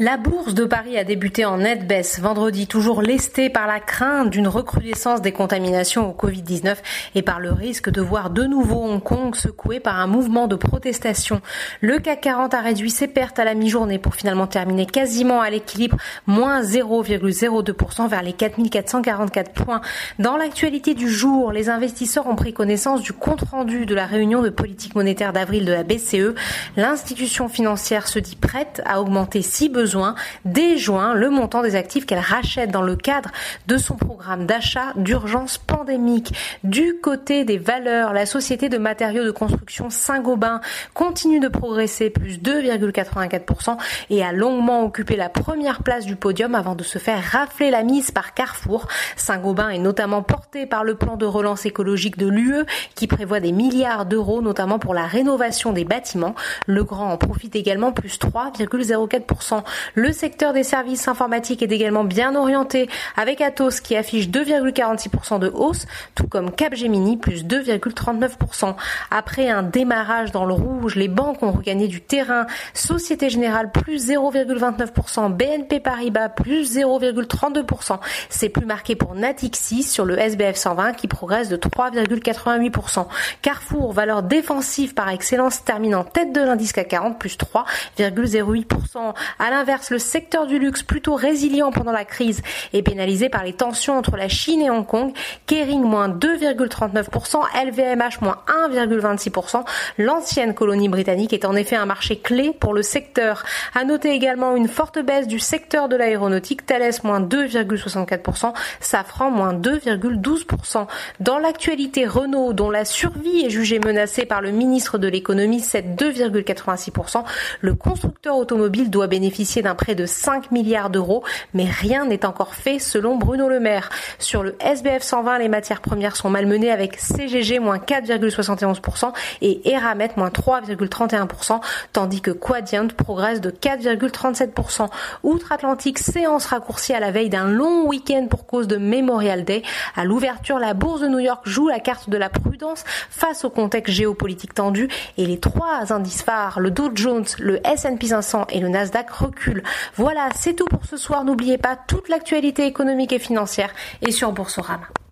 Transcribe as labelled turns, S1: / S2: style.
S1: La bourse de Paris a débuté en nette baisse vendredi, toujours lestée par la crainte d'une recrudescence des contaminations au Covid-19 et par le risque de voir de nouveau Hong Kong secoué par un mouvement de protestation. Le CAC 40 a réduit ses pertes à la mi-journée pour finalement terminer quasiment à l'équilibre, moins 0,02% vers les 4444 points. Dans l'actualité du jour, les investisseurs ont pris connaissance du compte-rendu de la réunion de politique monétaire d'avril de la BCE. L'institution financière se dit prête à augmenter si besoin besoin dès le montant des actifs qu'elle rachète dans le cadre de son programme d'achat d'urgence pandémique. Du côté des valeurs, la société de matériaux de construction Saint-Gobain continue de progresser plus 2,84% et a longuement occupé la première place du podium avant de se faire rafler la mise par Carrefour. Saint-Gobain est notamment porté par le plan de relance écologique de l'UE qui prévoit des milliards d'euros notamment pour la rénovation des bâtiments. Le Grand en profite également plus 3,04%. Le secteur des services informatiques est également bien orienté avec Atos qui affiche 2,46% de hausse, tout comme Capgemini plus 2,39%. Après un démarrage dans le rouge, les banques ont regagné du terrain. Société Générale plus 0,29%, BNP Paribas plus 0,32%. C'est plus marqué pour Natixis sur le SBF 120 qui progresse de 3,88%. Carrefour, valeur défensive par excellence, termine en tête de l'indice CAC 40 plus 3,08%. À l'inverse, le secteur du luxe, plutôt résilient pendant la crise, est pénalisé par les tensions entre la Chine et Hong Kong. Kering moins 2,39%, LVMH moins 1,26%. L'ancienne colonie britannique est en effet un marché clé pour le secteur. À noter également une forte baisse du secteur de l'aéronautique, Thales moins 2,64%, Safran moins 2,12%. Dans l'actualité, Renault, dont la survie est jugée menacée par le ministre de l'économie, cède 2,86%. Le constructeur automobile doit bénéficier d'un prêt de 5 milliards d'euros, mais rien n'est encore fait selon Bruno Le Maire. Sur le SBF 120, les matières premières sont malmenées avec CGG moins 4,71% et Eramet moins 3,31%, tandis que Quadient progresse de 4,37%. Outre-Atlantique, séance raccourcie à la veille d'un long week-end pour cause de Memorial Day. À l'ouverture, la bourse de New York joue la carte de la prudence face au contexte géopolitique tendu et les trois indices phares, le Dow Jones, le S&P 500 et le Nasdaq voilà, c'est tout pour ce soir. N'oubliez pas toute l'actualité économique et financière et sur Boursorama.